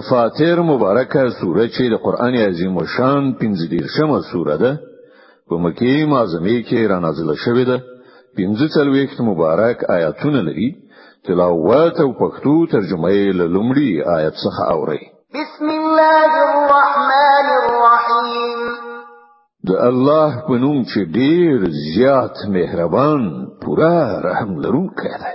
فاتر مبارکه سوره چې د قران عظیم او شان 15 شمه سوره ده په مکه معظمه کې را نازله شوې ده 45 مبارک آیاتونه لري تلاوت او پښتو ترجمه یې له لومړي آیت څخه اوري بسم الله الرحمن الرحیم د الله په نوم چې ډیر زیات مهربان پورا رحم لرونکی دی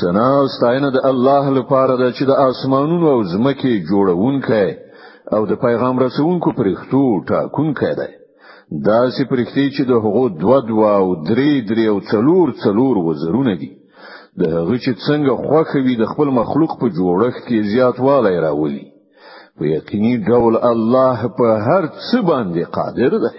سنا او ستاینه د الله لپاره ده چې د اسمانونو او زمکه جوړونکی او د پیغام رسونکو پرښتو ټاکونکی دی دا چې پرښتې چې د هغو دوا دوا او درې درې او څلور څلور وزرونه دي د هغه چې څنګه خوخه وي د خپل مخلوق په جوړښت کې زیاتوالی راولي په یقیني ډول الله په هر څه باندې قادر دی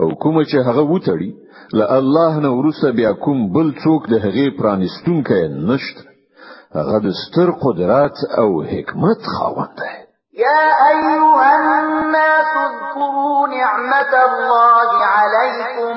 او کوم چې هغه وتړي له الله نه ورسه بیا کوم بل څوک د هغې پرانستونکی نشته هغه د ستر قدرت او حکمت خاوند دی يا أيها الناس اذكروا نعمة الله عليكم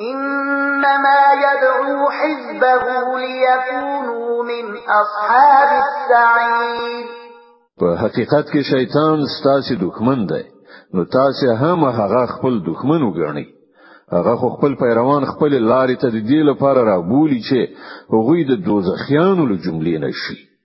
انما يدعو حزبه ليكونوا من اصحاب السعير په حقیقت کې شیطان ستاسو دښمن دی نو تاسو هم هغه خپل دښمن وګڼئ هغه خو خپل پیروان خپل لارې ته د دې لپاره را بولی چې هغوی د دوزخیانو له جملې نشي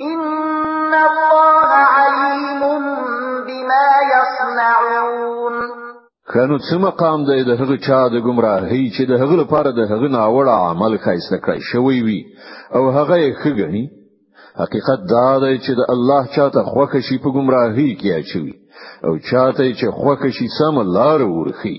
ان الله علیم بما يصنعون کنو څه مقام دی د هغه چا د گمراهی چې د هغه لپاره د هغه ناوړه عمل خایسته کړی شوی وي او هغه یې خګنی حقیقت دا دی چې د الله چاته خوښ شي په گمراهی کې اچوي او چاته چې خوښ شي سم لار ورخي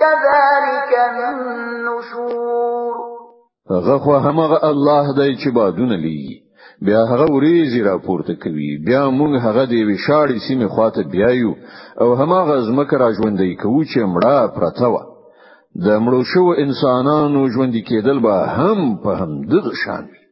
كذلك النشور هغه خو همغه الله دی چې بادونه لیږي بیا هغه وریزي راپورته کوي بیا موږ هغه دی وشاړی سیمه خواته بیایو او همغه زمکه را ژوندې کوو چې مړه پرته و د مړو شو انسانانو ژوند کېدل به هم په هم دغه شان وي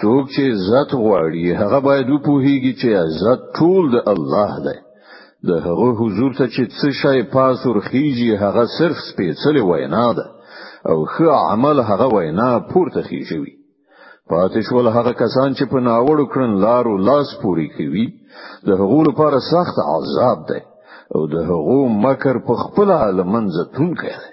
څوک چې عزت غواړي هغه باید وپوهیږي چې عزت ټول د الله دی د هغه حضور ته چې څه شی پاسور خيږي هغه صرف سپېڅلې وینا ده او ښه عمل هغه وینا پورته خيږي پاتې شول هغه کسان چې په ناوړو کړن لارو لاس پوري کوي د هغو لپاره سخت عذاب دی او د هغو مکر په خپل لمنځه تونکي دی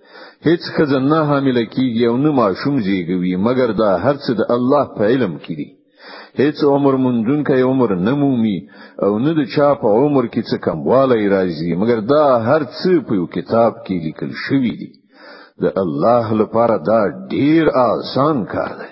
هیڅ خزه نه حامل کیږي او نه ماشوم زیږوي مګر دا هر څه د الله په علم کې دي هیڅ عمر مندونکې عمر نه مومي او نه د چا په عمر کې څه کمواله راځي مګر دا هر څه په یو کتاب کې لیکل شوی دی د الله لپاره دا ډیر آسان کار دی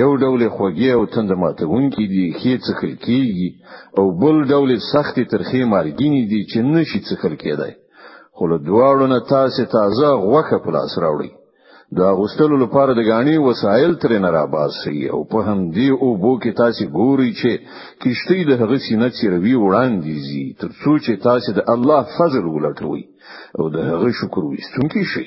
یو ډول خوږې او تند ماتونکي دي خې څخل کیږي او بل ډول سختي ترخې مالګینې دي چې نشي څخل کېدای خو له دواړو نه تاسو تازه غوخه په لاس راوړي د اغوستلو لپاره د غاڼې وسایل ترې نه راباسي او په هم دی او بو کې تاسو ګوري چې کشتی د هغه سینه چیروي وړاندې زی ترڅو چې تاسو د الله فضل ولټوي او د هغه شکر وستونکي شي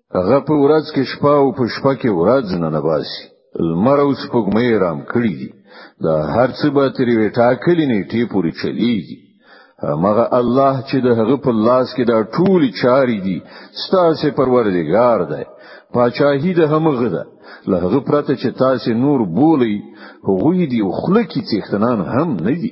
هغه په ورځ کې شپه او په شپه کې ورځ نه نباسي لمر او سپوږمۍ رام کړی دي دا هر څه به تر یوې ټاکلې نیټې پورې چلیږي مغه الله چې د هغه په لاس کې دا ټول چاري دي ستاسو پروردگار دی پاچاهی د همغه ده له هغه پرته چې تاسو نور بولی هغه دی خلک څښتنان هم نه دي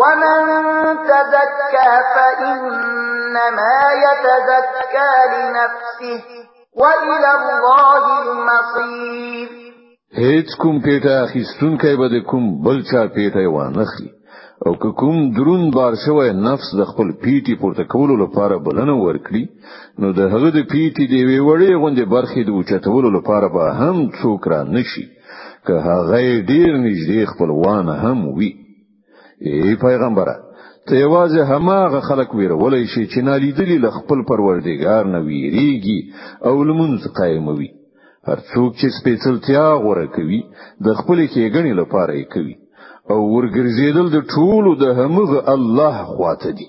ومن تزكى فإنما يتزكى لنفسه وإلى الله المصير هیڅ کوم پیټه اخیستون کوي به کوم بل چا پیټه وانخلي او که کوم درون بار شوی نفس د خپل پیټي پورته کولو لپاره بلنه ورکړي نو د هغه د پیټي دی وی وړې غونډې برخې د اوچتولو لپاره به هم څوک را نشي که هغه ډیر نږدې خپلوان هم وي ای پیغمبره ته یوازې هماغه خلک ویرولای شي چې نالیدلی ل خپل پروردګار نه ویریږي او لمونځ قائموي هر څوک چې سپېڅلتیا غوړه کوي د خپل کېګنې لپاره یې کوي او ورګرځیدل د ټولو د همغه الله خواته دي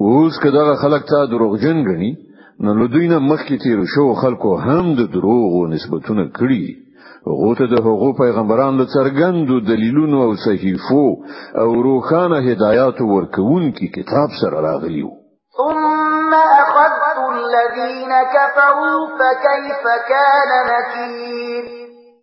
اوس که دغه خلک تا دروغجن غني نو لدوینه مخکې تیر شو خلکو هم د دروغو نسبتونه کړی هغه ته د هغو پیغمبران له څرګندو دلیلونو او صحیفو او روخانه هدایات ورکوونکي کتاب سره راغلی وو ثم اخذت الذين كفروا فكيف كان نكير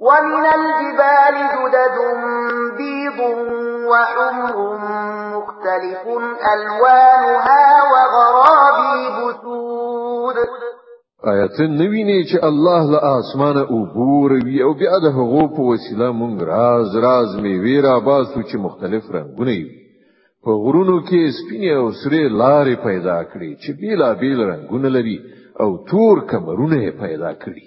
ومن الجبال جدد بيض وحمر مختلف ألوانها وغرابيب سود آیا ته نوینې چې الله له اسمانه وګوروي او بیا د هغو په وسیله مونږ راز راز میوې را باسو چې مختلف رنگونه وي په غرونو کې سپینې او سرې لارې پیدا کړي چې بیلا بیل رنگونه لري او تور کمرونه پیدا کړي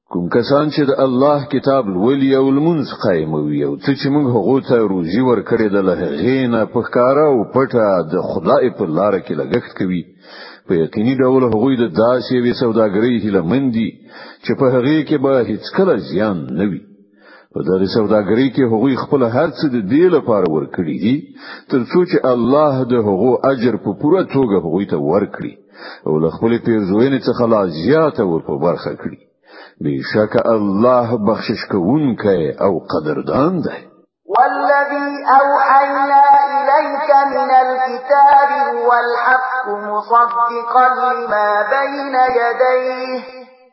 کوم کسان چې د الله کتاب لولي او لمونځ قائموي او څه چې موږ هغه ته روزي ورکړې د لهغینه په ښکارا او پټه د خدای په لار کې لګښت کوي په یقیني ډول هغه د داسې وی سوداګرۍ هله مندي چې په هغه کې به هیڅ کله زیان نه وي په دغه سوداګرۍ کې هغوی خپل هرڅ د دې لپاره ورکړي دي ترڅو چې الله د هغو اجر په پوره توګه هغوی ته ورکړي او له خپل پیرزوینې څخه لا زیاته ور په برخه کړي بشک الله بخشش کوونکی او قدردان دی والذي أوحينا إليك من الكتاب هو الحق مصدقا لما بين يديه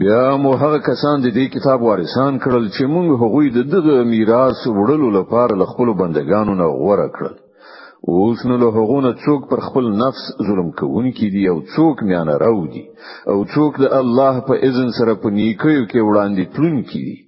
بیا مو هغه کسان د دې کتاب وارثان کړل چې موږ هغوی د دغه میراث وړلو لپاره له خپل بندگانو نه غوړه کړل اوس نو له هغونه څوک پر خپل نفس ظلم کوونکي دي او څوک میانه راو دي او څوک د الله په اذن سره په نیکیو کې وړاندې تلونکي دي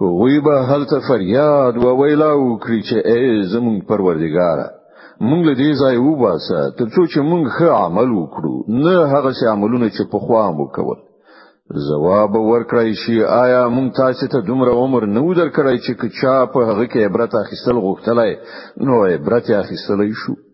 هغوی به هلته فریاد و ویلا وکړي چې ای زمون پروردګار مونږ له دې ځای وباسه ترڅو چې مونږ ښه عمل وکړو نه هغه سي عملونه چې په خوا مو کول جواب ورکړی شي آیا مونږ تاسو ته دومره عمر نه و درکړی چې کچا په هغه کې عبرت اخیستل غوښتلای نو عبرت اخیستلای شو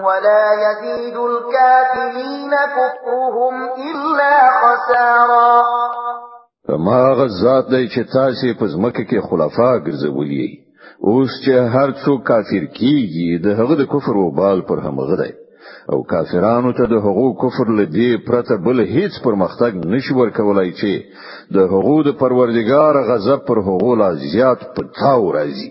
ولا يزيد الكافرين كفرهم إلا خسارا ما غزات دی چې تاسو په ځمکه کې خلفا ګرځولې اوس چې هر څوک کافر کیږي د هغه د کفر او بال پر همغه دی او کافرانو ته د هغو کفر لدی پرته بل هیڅ پرمختګ نشي ورکولای چې د هغو د پروردګار غضب پر هغو لا زیات پتاو راځي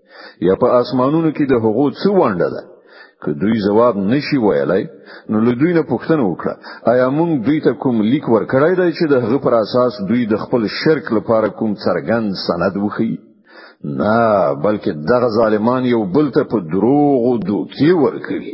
یا په اسمانونو کې د هغو څو وانډه ده که دوی جواب نشي ویلای نو له دوی نه پوښتنه وکړه آیا موږ دوی ته کوم لیک ورکړای دی چې د هغه پر اساس دوی د خپل شرک لپاره کوم څرګند سند وخی نه بلکې دغه ظالمان یو بل ته په دروغ او دوکي ورکړي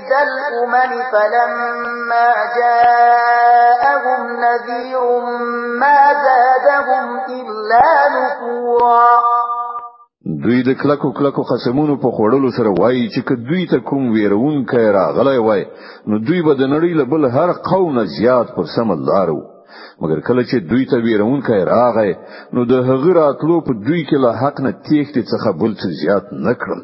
إحدى الأمم فلما جاءهم نذير ما زادهم إلا نفورا دوی د کلکو کلکو قسمونو په خوړلو سره وایي چې که دوی ته کوم ویرون کای راغلی وای نو دوی به د نړۍ له بل هر قوم نه زیات پر سم لارو مګر کله چې دوی ته ویرون کای راغی نو د هغه راتلو په دوی کې له حق نه تېښتې څخه بل څه زیات نکړل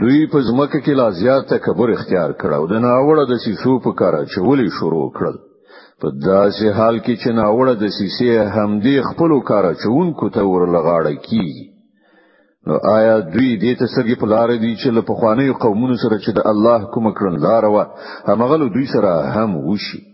دوی په ځمکه کې لا زیات تکبر اختیار کړ او د ناوړه د سیسو په کار چولې شروع کړل په داسې حال کې چې ناوړه د سیسې همدې خپل کار چونکو ته ورلغاړه کی نو آیا دوی دې ته سګي په لار دي چې له پخوانیو قومونو سره چې د الله کوم کړن لار و همغه دوی سره هم وشي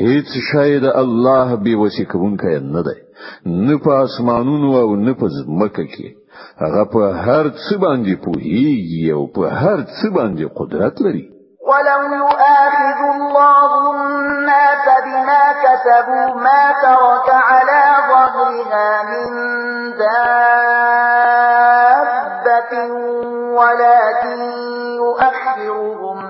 هیڅ شی د الله به وسی کوونکی نه دی نه په اسمانونو او نه په ځمکه کې هغه په هر څه باندې پوهیږي او په هر څه باندې قدرت لري ولو يؤاخذ الله الناس بما كسبوا ما ترك على ظهرها من دابة ولكن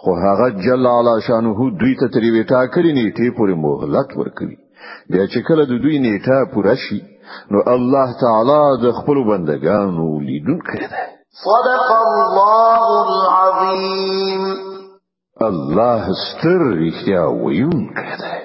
خو هغه جل علی شانه دوی ته تری وټا کړی نیټه پورې مهلت ورکړي بیا چې کله د دوی نیټه پوره شي نو الله تعالی د خپل بندگانو لیدونکی دی صدق الله العظیم الله ستر رښتیا ویونکی دی